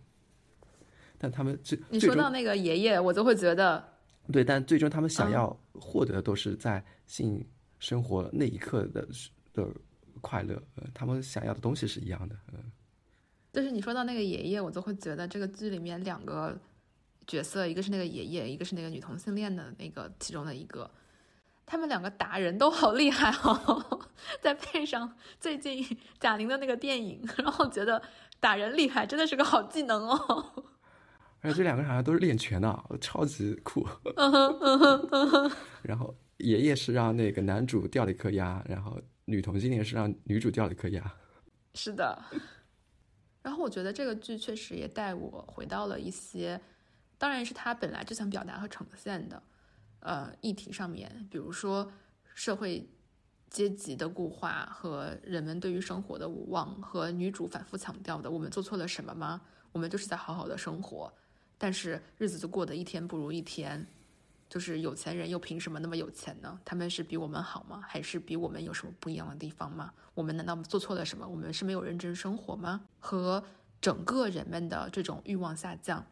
但他们最你说到那个爷爷，我就会觉得，对，但最终他们想要获得的都是在性生活那一刻的的快乐，他们想要的东西是一样的，嗯，就是你说到那个爷爷，我就会觉得这个剧里面两个。角色一个是那个爷爷，一个是那个女同性恋的那个其中的一个，他们两个打人都好厉害哦，再配上最近贾玲的那个电影，然后觉得打人厉害真的是个好技能哦。而且这两个人好像都是练拳的，超级酷。嗯哼嗯哼嗯哼 然后爷爷是让那个男主掉了一颗牙，然后女同性恋是让女主掉了一颗牙。是的。然后我觉得这个剧确实也带我回到了一些。当然是他本来就想表达和呈现的，呃，议题上面，比如说社会阶级的固化和人们对于生活的无望，和女主反复强调的“我们做错了什么吗？我们就是在好好的生活，但是日子就过得一天不如一天。就是有钱人又凭什么那么有钱呢？他们是比我们好吗？还是比我们有什么不一样的地方吗？我们难道做错了什么？我们是没有认真生活吗？和整个人们的这种欲望下降。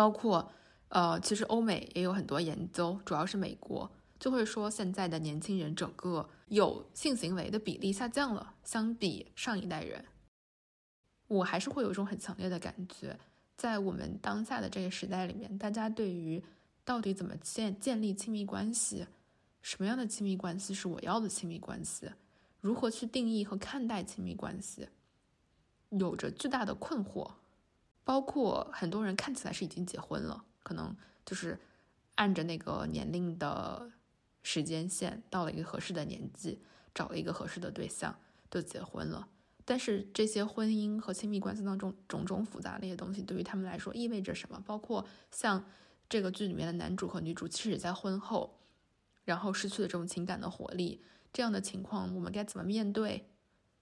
包括，呃，其实欧美也有很多研究，主要是美国就会说，现在的年轻人整个有性行为的比例下降了，相比上一代人。我还是会有一种很强烈的感觉，在我们当下的这个时代里面，大家对于到底怎么建建立亲密关系，什么样的亲密关系是我要的亲密关系，如何去定义和看待亲密关系，有着巨大的困惑。包括很多人看起来是已经结婚了，可能就是按着那个年龄的时间线，到了一个合适的年纪，找了一个合适的对象，就结婚了。但是这些婚姻和亲密关系当中种种复杂的一些东西，对于他们来说意味着什么？包括像这个剧里面的男主和女主，其实也在婚后，然后失去了这种情感的活力，这样的情况，我们该怎么面对？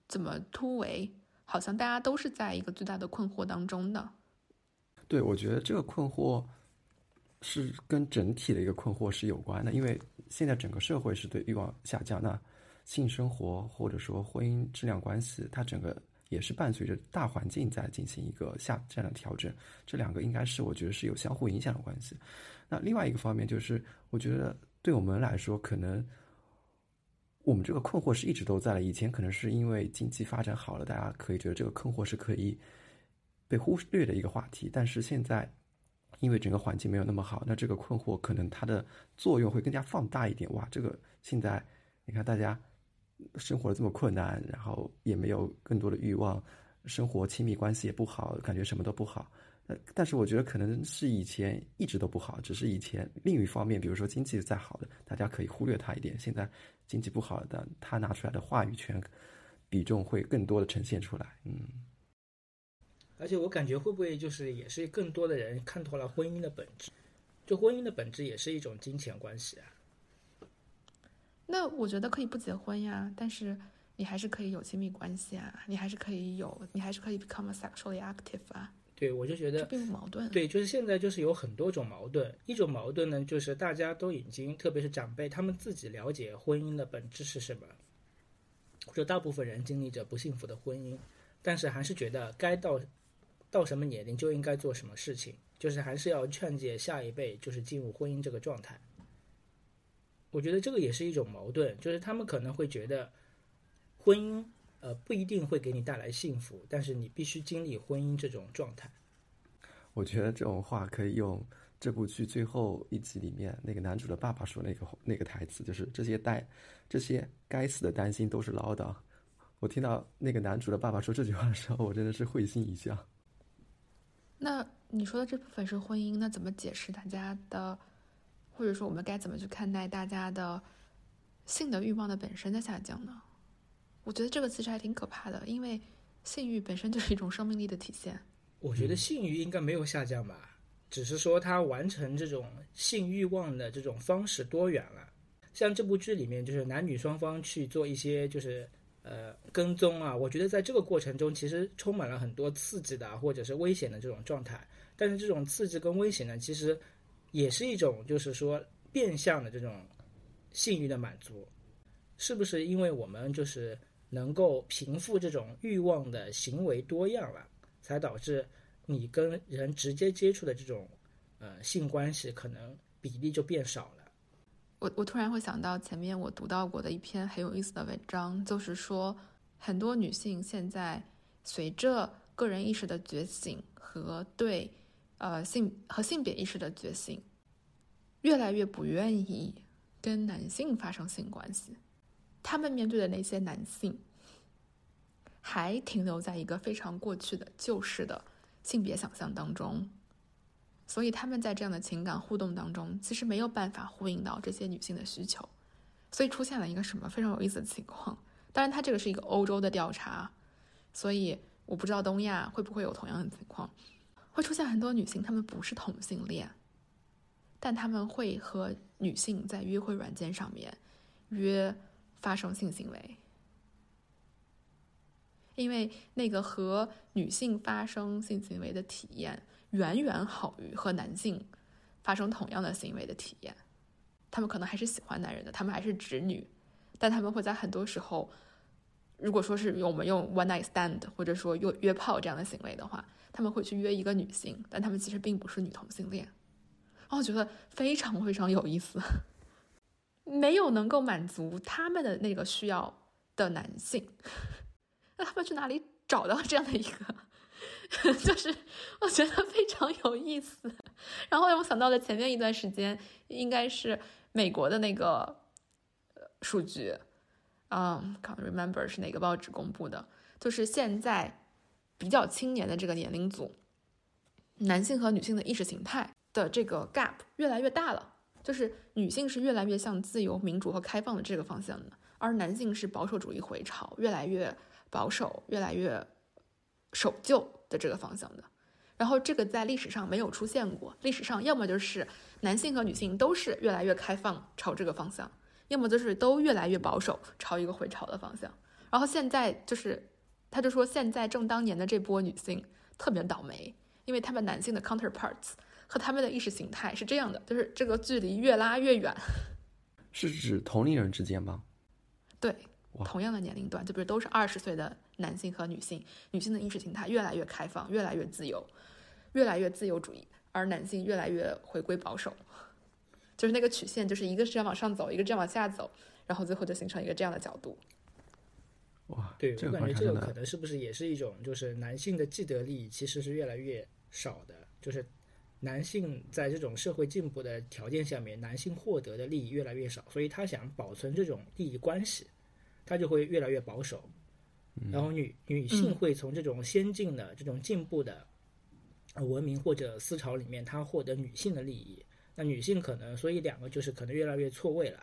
怎么突围？好像大家都是在一个最大的困惑当中的。对，我觉得这个困惑是跟整体的一个困惑是有关的，因为现在整个社会是对欲望下降，那性生活或者说婚姻质量关系，它整个也是伴随着大环境在进行一个下降的调整，这两个应该是我觉得是有相互影响的关系。那另外一个方面就是，我觉得对我们来说，可能我们这个困惑是一直都在了。以前可能是因为经济发展好了，大家可以觉得这个困惑是可以被忽略的一个话题，但是现在。因为整个环境没有那么好，那这个困惑可能它的作用会更加放大一点。哇，这个现在你看大家生活的这么困难，然后也没有更多的欲望，生活亲密关系也不好，感觉什么都不好。呃，但是我觉得可能是以前一直都不好，只是以前另一方面，比如说经济再好的，大家可以忽略它一点。现在经济不好的，他拿出来的话语权比重会更多的呈现出来。嗯。而且我感觉会不会就是也是更多的人看透了婚姻的本质，就婚姻的本质也是一种金钱关系啊。那我觉得可以不结婚呀，但是你还是可以有亲密关系啊，你还是可以有，你还是可以 become sexually active 啊。对，我就觉得并不矛盾。对，就是现在就是有很多种矛盾，一种矛盾呢，就是大家都已经，特别是长辈，他们自己了解婚姻的本质是什么，或者大部分人经历着不幸福的婚姻，但是还是觉得该到。到什么年龄就应该做什么事情，就是还是要劝诫下一辈，就是进入婚姻这个状态。我觉得这个也是一种矛盾，就是他们可能会觉得，婚姻呃不一定会给你带来幸福，但是你必须经历婚姻这种状态。我觉得这种话可以用这部剧最后一集里面那个男主的爸爸说那个那个台词，就是这些带这些该死的担心都是唠叨。我听到那个男主的爸爸说这句话的时候，我真的是会心一笑。那你说的这部分是婚姻，那怎么解释大家的，或者说我们该怎么去看待大家的性的欲望的本身的下降呢？我觉得这个其实还挺可怕的，因为性欲本身就是一种生命力的体现。我觉得性欲应该没有下降吧，只是说他完成这种性欲望的这种方式多元了。像这部剧里面，就是男女双方去做一些就是。呃，跟踪啊，我觉得在这个过程中，其实充满了很多刺激的或者是危险的这种状态。但是这种刺激跟危险呢，其实也是一种，就是说变相的这种性欲的满足。是不是因为我们就是能够平复这种欲望的行为多样了，才导致你跟人直接接触的这种呃性关系可能比例就变少了？我我突然会想到前面我读到过的一篇很有意思的文章，就是说很多女性现在随着个人意识的觉醒和对呃性和性别意识的觉醒，越来越不愿意跟男性发生性关系。他们面对的那些男性，还停留在一个非常过去的旧式的性别想象当中。所以他们在这样的情感互动当中，其实没有办法呼应到这些女性的需求，所以出现了一个什么非常有意思的情况。当然，它这个是一个欧洲的调查，所以我不知道东亚会不会有同样的情况，会出现很多女性，她们不是同性恋，但他们会和女性在约会软件上面约发生性行为，因为那个和女性发生性行为的体验。远远好于和男性发生同样的行为的体验，他们可能还是喜欢男人的，他们还是直女，但他们会在很多时候，如果说是我们用 one night stand 或者说约约炮这样的行为的话，他们会去约一个女性，但他们其实并不是女同性恋，哦，我觉得非常非常有意思，没有能够满足他们的那个需要的男性，那他们去哪里找到这样的一个？就是我觉得非常有意思，然后我想到了前面一段时间，应该是美国的那个数据，嗯，can't remember 是哪个报纸公布的，就是现在比较青年的这个年龄组，男性和女性的意识形态的这个 gap 越来越大了，就是女性是越来越向自由、民主和开放的这个方向的，而男性是保守主义回潮，越来越保守、越来越守旧的这个方向的。然后这个在历史上没有出现过，历史上要么就是男性和女性都是越来越开放朝这个方向，要么就是都越来越保守朝一个回潮的方向。然后现在就是，他就说现在正当年的这波女性特别倒霉，因为他们男性的 counterparts 和他们的意识形态是这样的，就是这个距离越拉越远。是指同龄人之间吗？对，同样的年龄段，就比如都是二十岁的男性和女性，女性的意识形态越来越开放，越来越自由。越来越自由主义，而男性越来越回归保守，就是那个曲线，就是一个是这样往上走，一个这样往下走，然后最后就形成一个这样的角度。哇，对我感觉这个可能是不是也是一种，就是男性的既得利益其实是越来越少的，就是男性在这种社会进步的条件下面，男性获得的利益越来越少，所以他想保存这种利益关系，他就会越来越保守，然后女女性会从这种先进的这种进步的。文明或者思潮里面，她获得女性的利益，那女性可能，所以两个就是可能越来越错位了。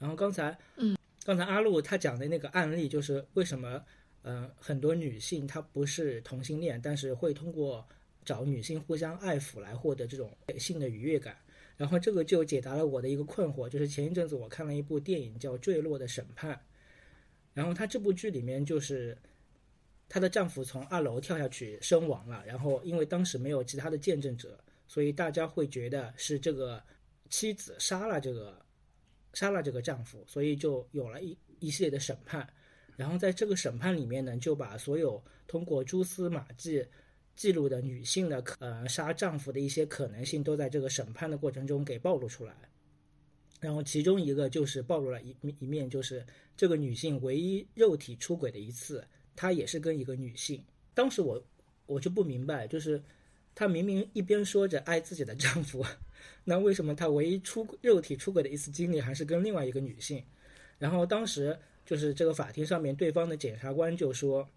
然后刚才，嗯，刚才阿露她讲的那个案例，就是为什么，呃，很多女性她不是同性恋，但是会通过找女性互相爱抚来获得这种性的愉悦感。然后这个就解答了我的一个困惑，就是前一阵子我看了一部电影叫《坠落的审判》，然后他这部剧里面就是。她的丈夫从二楼跳下去身亡了，然后因为当时没有其他的见证者，所以大家会觉得是这个妻子杀了这个杀了这个丈夫，所以就有了一一系列的审判。然后在这个审判里面呢，就把所有通过蛛丝马迹记录的女性的呃杀丈夫的一些可能性，都在这个审判的过程中给暴露出来。然后其中一个就是暴露了一一面，就是这个女性唯一肉体出轨的一次。她也是跟一个女性，当时我我就不明白，就是她明明一边说着爱自己的丈夫，那为什么她唯一出肉体出轨的一次经历还是跟另外一个女性？然后当时就是这个法庭上面，对方的检察官就说，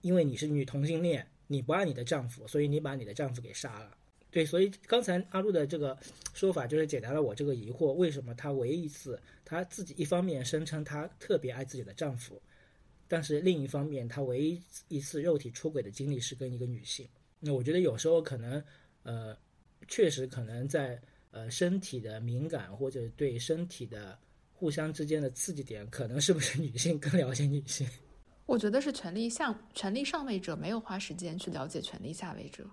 因为你是女同性恋，你不爱你的丈夫，所以你把你的丈夫给杀了。对，所以刚才阿路的这个说法就是解答了我这个疑惑：为什么她唯一一次，她自己一方面声称她特别爱自己的丈夫？但是另一方面，她唯一一次肉体出轨的经历是跟一个女性。那我觉得有时候可能，呃，确实可能在呃身体的敏感或者对身体的互相之间的刺激点，可能是不是女性更了解女性？我觉得是权力下权力上位者没有花时间去了解权力下位者，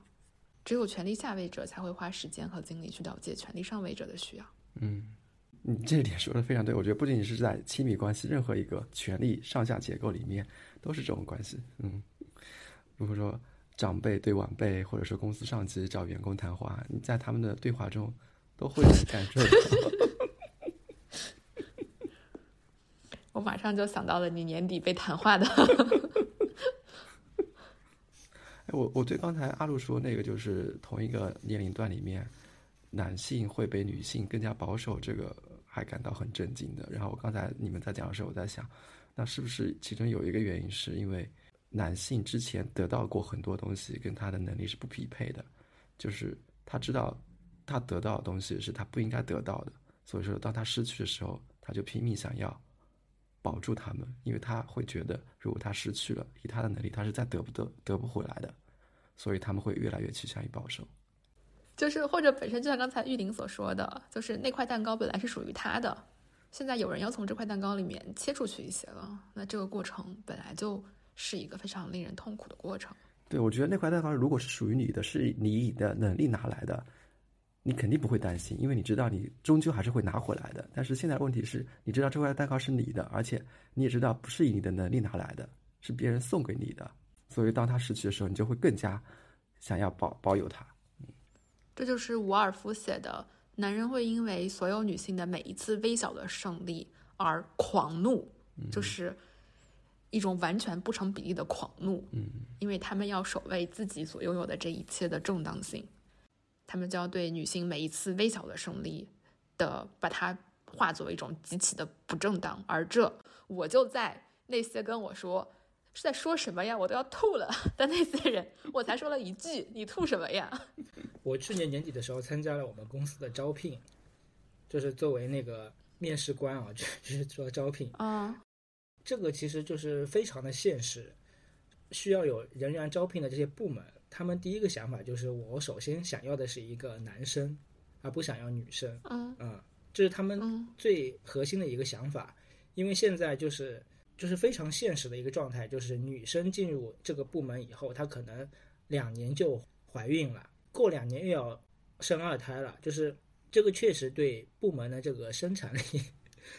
只有权力下位者才会花时间和精力去了解权力上位者的需要。嗯。你这点说的非常对，我觉得不仅仅是在亲密关系，任何一个权力上下结构里面都是这种关系。嗯，如果说长辈对晚辈，或者说公司上级找员工谈话，你在他们的对话中都会感受到。我马上就想到了你年底被谈话的。我我对刚才阿路说那个，就是同一个年龄段里面，男性会比女性更加保守这个。还感到很震惊的。然后我刚才你们在讲的时候，我在想，那是不是其中有一个原因，是因为男性之前得到过很多东西，跟他的能力是不匹配的，就是他知道他得到的东西是他不应该得到的，所以说当他失去的时候，他就拼命想要保住他们，因为他会觉得如果他失去了，以他的能力，他是再得不得得不回来的，所以他们会越来越趋向于保守。就是或者本身就像刚才玉玲所说的，就是那块蛋糕本来是属于他的，现在有人要从这块蛋糕里面切出去一些了，那这个过程本来就是一个非常令人痛苦的过程。对，我觉得那块蛋糕如果是属于你的，是你的能力拿来的，你肯定不会担心，因为你知道你终究还是会拿回来的。但是现在问题是，你知道这块蛋糕是你的，而且你也知道不是以你的能力拿来的，是别人送给你的，所以当他失去的时候，你就会更加想要保保有它。这就是伍尔夫写的：男人会因为所有女性的每一次微小的胜利而狂怒，就是一种完全不成比例的狂怒。嗯，因为他们要守卫自己所拥有的这一切的正当性，他们就要对女性每一次微小的胜利的把它化作一种极其的不正当。而这，我就在那些跟我说。是在说什么呀？我都要吐了 的那些人，我才说了一句：“你吐什么呀？” 我去年年底的时候参加了我们公司的招聘，就是作为那个面试官啊，就是 做招聘，啊，这个其实就是非常的现实，需要有人员招聘的这些部门，他们第一个想法就是我首先想要的是一个男生，而不想要女生，嗯嗯，这是他们嗯最核心的一个想法，因为现在就是就是非常现实的一个状态，就是女生进入这个部门以后，她可能两年就怀孕了，过两年又要生二胎了，就是这个确实对部门的这个生产力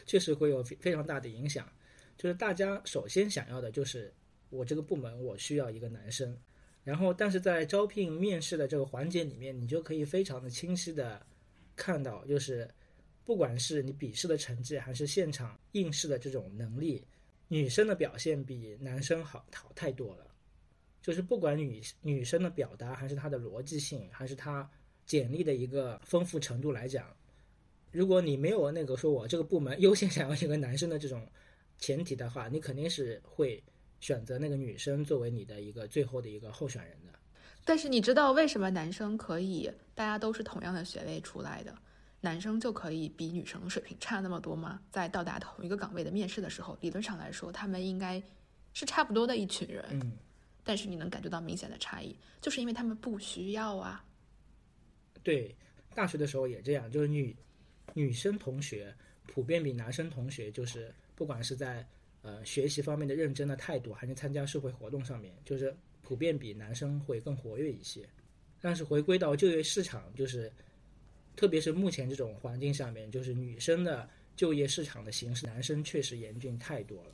确实会有非非常大的影响。就是大家首先想要的就是我这个部门我需要一个男生，然后但是在招聘面试的这个环节里面，你就可以非常的清晰的看到，就是不管是你笔试的成绩，还是现场应试的这种能力，女生的表现比男生好好太多了。就是不管女女生的表达，还是她的逻辑性，还是她简历的一个丰富程度来讲，如果你没有那个说我这个部门优先想要一个男生的这种前提的话，你肯定是会选择那个女生作为你的一个最后的一个候选人的。但是你知道为什么男生可以大家都是同样的学位出来的，男生就可以比女生水平差那么多吗？在到达同一个岗位的面试的时候，理论上来说，他们应该是差不多的一群人，嗯，但是你能感觉到明显的差异，就是因为他们不需要啊。对，大学的时候也这样，就是女女生同学普遍比男生同学，就是不管是在呃学习方面的认真的态度，还是参加社会活动上面，就是普遍比男生会更活跃一些。但是回归到就业市场，就是特别是目前这种环境下面，就是女生的就业市场的形势，男生确实严峻太多了。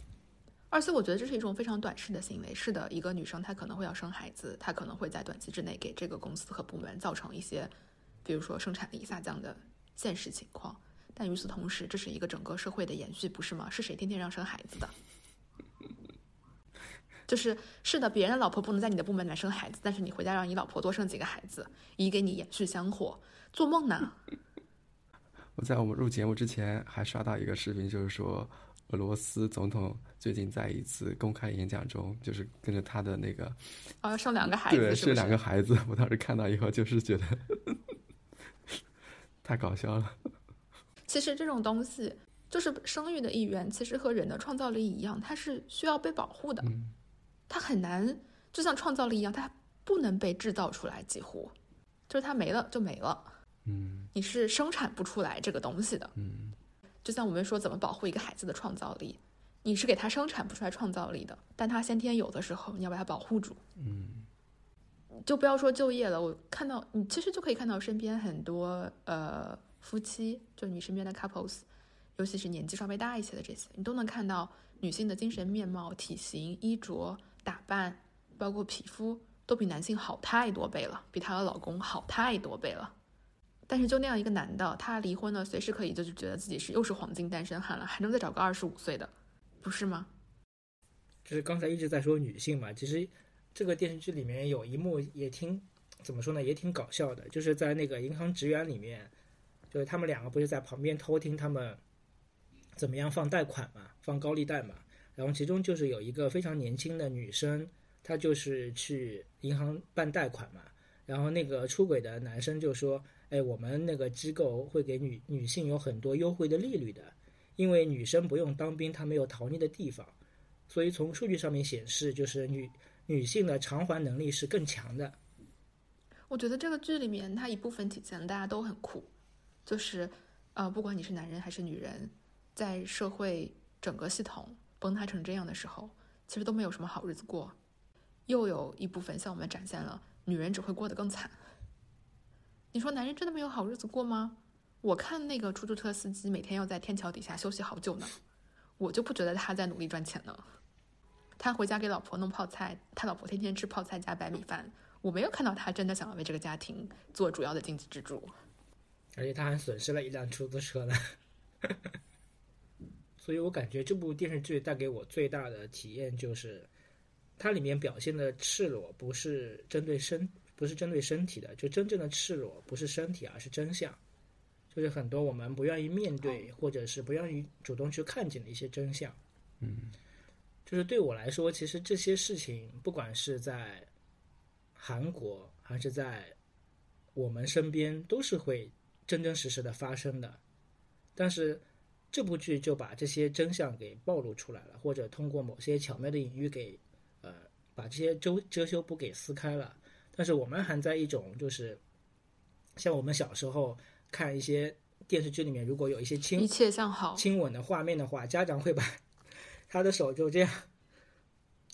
而且我觉得这是一种非常短视的行为。是的，一个女生她可能会要生孩子，她可能会在短期之内给这个公司和部门造成一些，比如说生产力下降的现实情况。但与此同时，这是一个整个社会的延续，不是吗？是谁天天让生孩子的？就是是的，别人的老婆不能在你的部门来生孩子，但是你回家让你老婆多生几个孩子，以给你延续香火，做梦呢？我在我们录节目之前还刷到一个视频，就是说俄罗斯总统最近在一次公开演讲中，就是跟着他的那个哦，要生两个孩子，对，是不是两个孩子。我当时看到以后就是觉得太搞笑了。其实这种东西就是生育的一员，其实和人的创造力一样，它是需要被保护的。嗯它很难，就像创造力一样，它不能被制造出来，几乎就是它没了就没了，嗯你是生产不出来这个东西的。嗯就像我们说怎么保护一个孩子的创造力，你是给他生产不出来创造力的，但他先天有的时候，你要把它保护住。嗯就不要说就业了，我看到你其实就可以看到身边很多呃夫妻，就你身边的 couples，尤其是年纪稍微大一些的这些，你都能看到女性的精神面貌、体型、衣着、打扮，包括皮肤，都比男性好太多倍了，比她的老公好太多倍了。但是就那样一个男的，他离婚了，随时可以就是觉得自己是又是黄金单身汉了，还能再找个二十五岁的，不是吗？就是刚才一直在说女性嘛，其实这个电视剧里面有一幕也挺怎么说呢，也挺搞笑的，就是在那个银行职员里面，就是他们两个不是在旁边偷听他们怎么样放贷款嘛，放高利贷嘛，然后其中就是有一个非常年轻的女生，她就是去银行办贷款嘛，然后那个出轨的男生就说，哎，我们那个机构会给女女性有很多优惠的利率的，因为女生不用当兵，她没有逃匿的地方。所以从数据上面显示，就是女女性的偿还能力是更强的。我觉得这个剧里面，它一部分体现大家都很酷，就是呃，不管你是男人还是女人，在社会整个系统崩塌成这样的时候，其实都没有什么好日子过。又有一部分向我们展现了女人只会过得更惨。你说男人真的没有好日子过吗？我看那个出租车司机每天要在天桥底下休息好久呢，我就不觉得他在努力赚钱呢。他回家给老婆弄泡菜，他老婆天天吃泡菜加白米饭。我没有看到他真的想要为这个家庭做主要的经济支柱。而且他还损失了一辆出租车呢。所以我感觉这部电视剧带给我最大的体验就是，它里面表现的赤裸不是针对身，不是针对身体的，就真正的赤裸不是身体，而是真相。就是很多我们不愿意面对，或者是不愿意主动去看见的一些真相。嗯就是对我来说，其实这些事情，不管是在韩国还是在我们身边，都是会真真实实的发生的。但是这部剧就把这些真相给暴露出来了，或者通过某些巧妙的隐喻给呃把这些遮遮羞布给撕开了。但是我们还在一种就是像我们小时候看一些电视剧里面，如果有一些亲一切向好，亲吻的画面的话，家长会把 他的手就这样，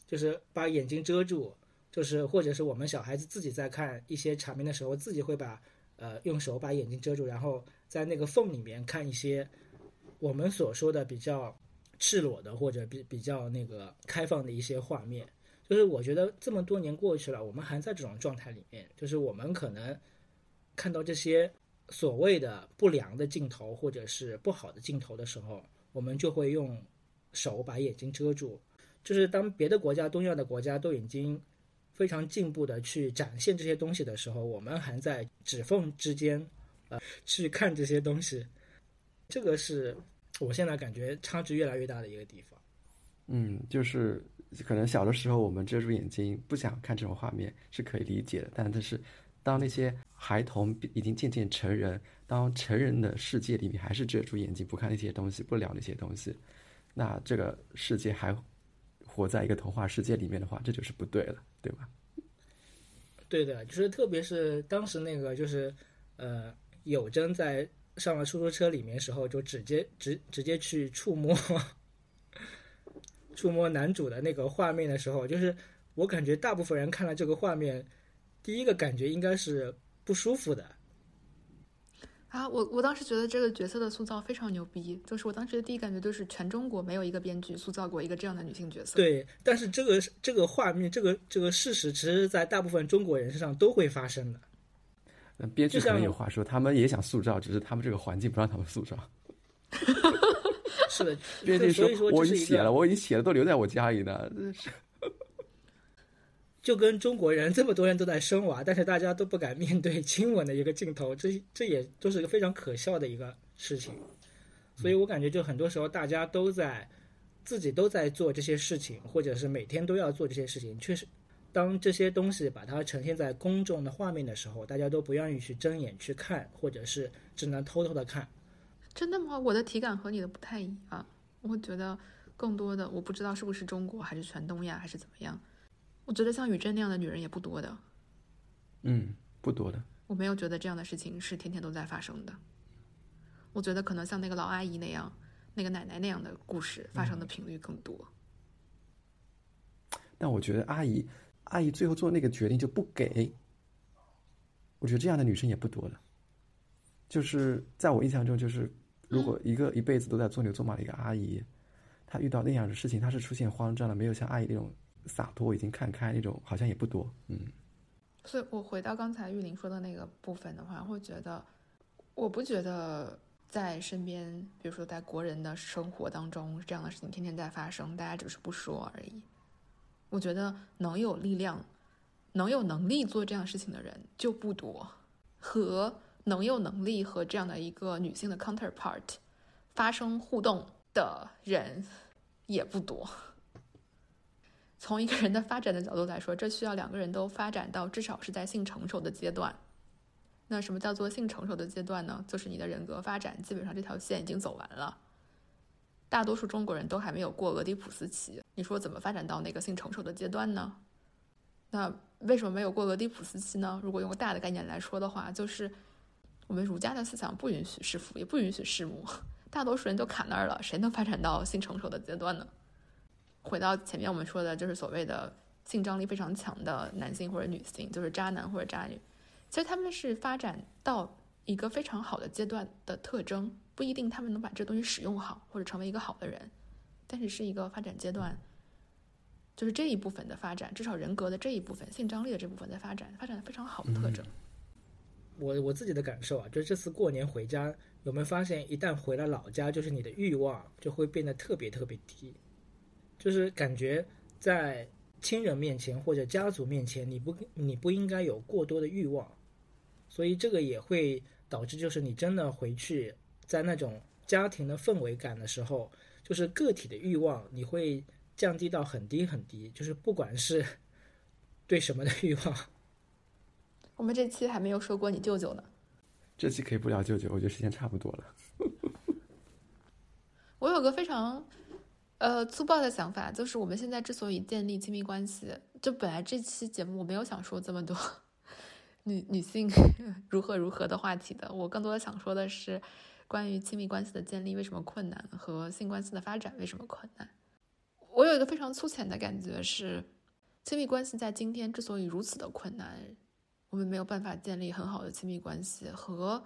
就是把眼睛遮住，就是或者是我们小孩子自己在看一些场面的时候，自己会把呃用手把眼睛遮住，然后在那个缝里面看一些我们所说的比较赤裸的或者比比较那个开放的一些画面。就是我觉得这么多年过去了，我们还在这种状态里面，就是我们可能看到这些所谓的不良的镜头或者是不好的镜头的时候，我们就会用手把眼睛遮住。就是当别的国家、东亚的国家都已经非常进步的去展现这些东西的时候，我们还在指缝之间，呃，去看这些东西。这个是我现在感觉差距越来越大的一个地方。嗯，就是可能小的时候我们遮住眼睛不想看这种画面是可以理解的，但但是当那些孩童已经渐渐成人，当成人的世界里面还是遮住眼睛不看那些东西，不聊那些东西，那这个世界还活在一个童话世界里面的话，这就是不对了，对吧？对的，就是特别是当时那个就是呃，有真在上了出租车里面时候，就直接直直接去触摸。触摸男主的那个画面的时候，就是我感觉大部分人看了这个画面，第一个感觉应该是不舒服的。啊，我我当时觉得这个角色的塑造非常牛逼，就是我当时的第一感觉就是全中国没有一个编剧塑造过一个这样的女性角色。对，但是这个这个画面，这个这个事实，其实在大部分中国人身上都会发生的。嗯，编剧可能有话说，他们也想塑造，只是他们这个环境不让他们塑造。是的，编剧说我已经写了，我已经写了，都留在我家里呢。就跟中国人这么多人都在生娃，但是大家都不敢面对亲吻的一个镜头，这这也都是一个非常可笑的一个事情。所以我感觉，就很多时候大家都在自己都在做这些事情，或者是每天都要做这些事情。确实，当这些东西把它呈现在公众的画面的时候，大家都不愿意去睁眼去看，或者是只能偷偷的看。真的吗？我的体感和你的不太一样。我觉得更多的，我不知道是不是中国，还是全东亚，还是怎么样。我觉得像雨珍那样的女人也不多的。嗯，不多的。我没有觉得这样的事情是天天都在发生的。我觉得可能像那个老阿姨那样，那个奶奶那样的故事发生的频率更多。但我觉得阿姨，阿姨最后做那个决定就不给。我觉得这样的女生也不多的。就是在我印象中，就是如果一个一辈子都在做牛做马的一个阿姨，她遇到那样的事情，她是出现慌张了，没有像阿姨那种洒脱，已经看开那种，好像也不多。嗯。所以我回到刚才玉林说的那个部分的话，会觉得，我不觉得在身边，比如说在国人的生活当中，这样的事情天天在发生，大家只是不说而已。我觉得能有力量、能有能力做这样事情的人就不多，和。能有能力和这样的一个女性的 counterpart 发生互动的人也不多。从一个人的发展的角度来说，这需要两个人都发展到至少是在性成熟的阶段。那什么叫做性成熟的阶段呢？就是你的人格发展基本上这条线已经走完了。大多数中国人都还没有过俄狄浦斯期，你说怎么发展到那个性成熟的阶段呢？那为什么没有过俄狄浦斯期呢？如果用个大的概念来说的话，就是。我们儒家的思想不允许弑父，也不允许弑母，大多数人都卡那儿了，谁能发展到性成熟的阶段呢？回到前面我们说的，就是所谓的性张力非常强的男性或者女性，就是渣男或者渣女，其实他们是发展到一个非常好的阶段的特征，不一定他们能把这东西使用好或者成为一个好的人，但是是一个发展阶段，就是这一部分的发展，至少人格的这一部分，性张力的这部分在发展，发展的非常好的特征。我我自己的感受啊，就是这次过年回家，有没有发现，一旦回了老家，就是你的欲望就会变得特别特别低，就是感觉在亲人面前或者家族面前，你不你不应该有过多的欲望，所以这个也会导致，就是你真的回去在那种家庭的氛围感的时候，就是个体的欲望你会降低到很低很低，就是不管是对什么的欲望。我们这期还没有说过你舅舅呢，这期可以不聊舅舅，我觉得时间差不多了。我有个非常呃粗暴的想法，就是我们现在之所以建立亲密关系，就本来这期节目我没有想说这么多女女性 如何如何的话题的，我更多的想说的是关于亲密关系的建立为什么困难和性关系的发展为什么困难。我有一个非常粗浅的感觉是，亲密关系在今天之所以如此的困难，我们没有办法建立很好的亲密关系和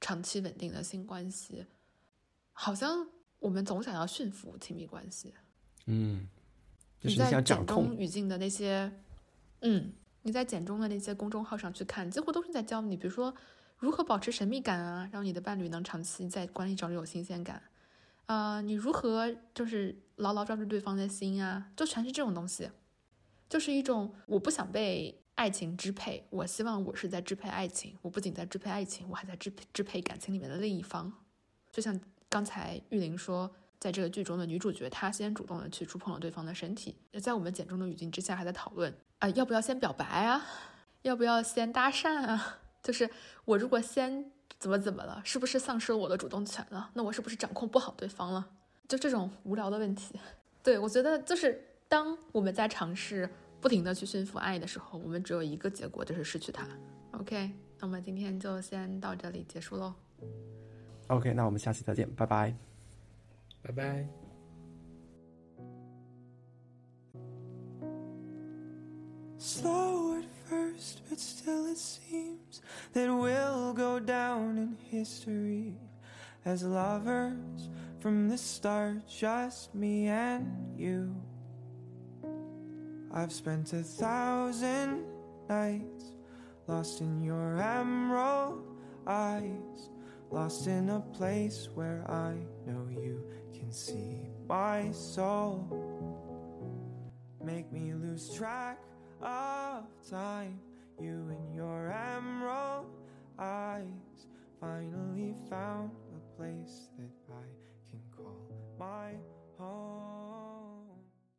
长期稳定的性关系，好像我们总想要驯服亲密关系。嗯，就是你在想掌简中控，语境的那些，嗯，你在简中的那些公众号上去看，几乎都是在教你，比如说如何保持神秘感啊，让你的伴侣能长期在关系中有新鲜感，啊、你如何就是牢牢抓住对方的心啊，就全是这种东西，就是一种我不想被爱情支配，我希望我是在支配爱情，我不仅在支配爱情，我还在支配支配感情里面的另一方，就像刚才玉玲说，在这个剧中的女主角，她先主动的去触碰了对方的身体，在我们简中的语境之下，还在讨论啊、要不要先表白啊，要不要先搭讪啊？就是我如果先怎么怎么了，是不是丧失了我的主动权了？那我是不是掌控不好对方了？就这种无聊的问题。对我觉得，就是当我们在尝试不停的去驯服爱的时候，我们只有一个结果，就是失去它。OK，那么今天就先到这里结束喽。OK，那我们下期再见，拜拜。拜拜。 Slow at first, but still it seems that we'll go down in history as lovers from the start, just me and you. I've spent a thousand nights lost in your emerald eyes, lost in a place where I know you can see my soul make me lose track of time. You and your emerald eyes finally found a place that I can call my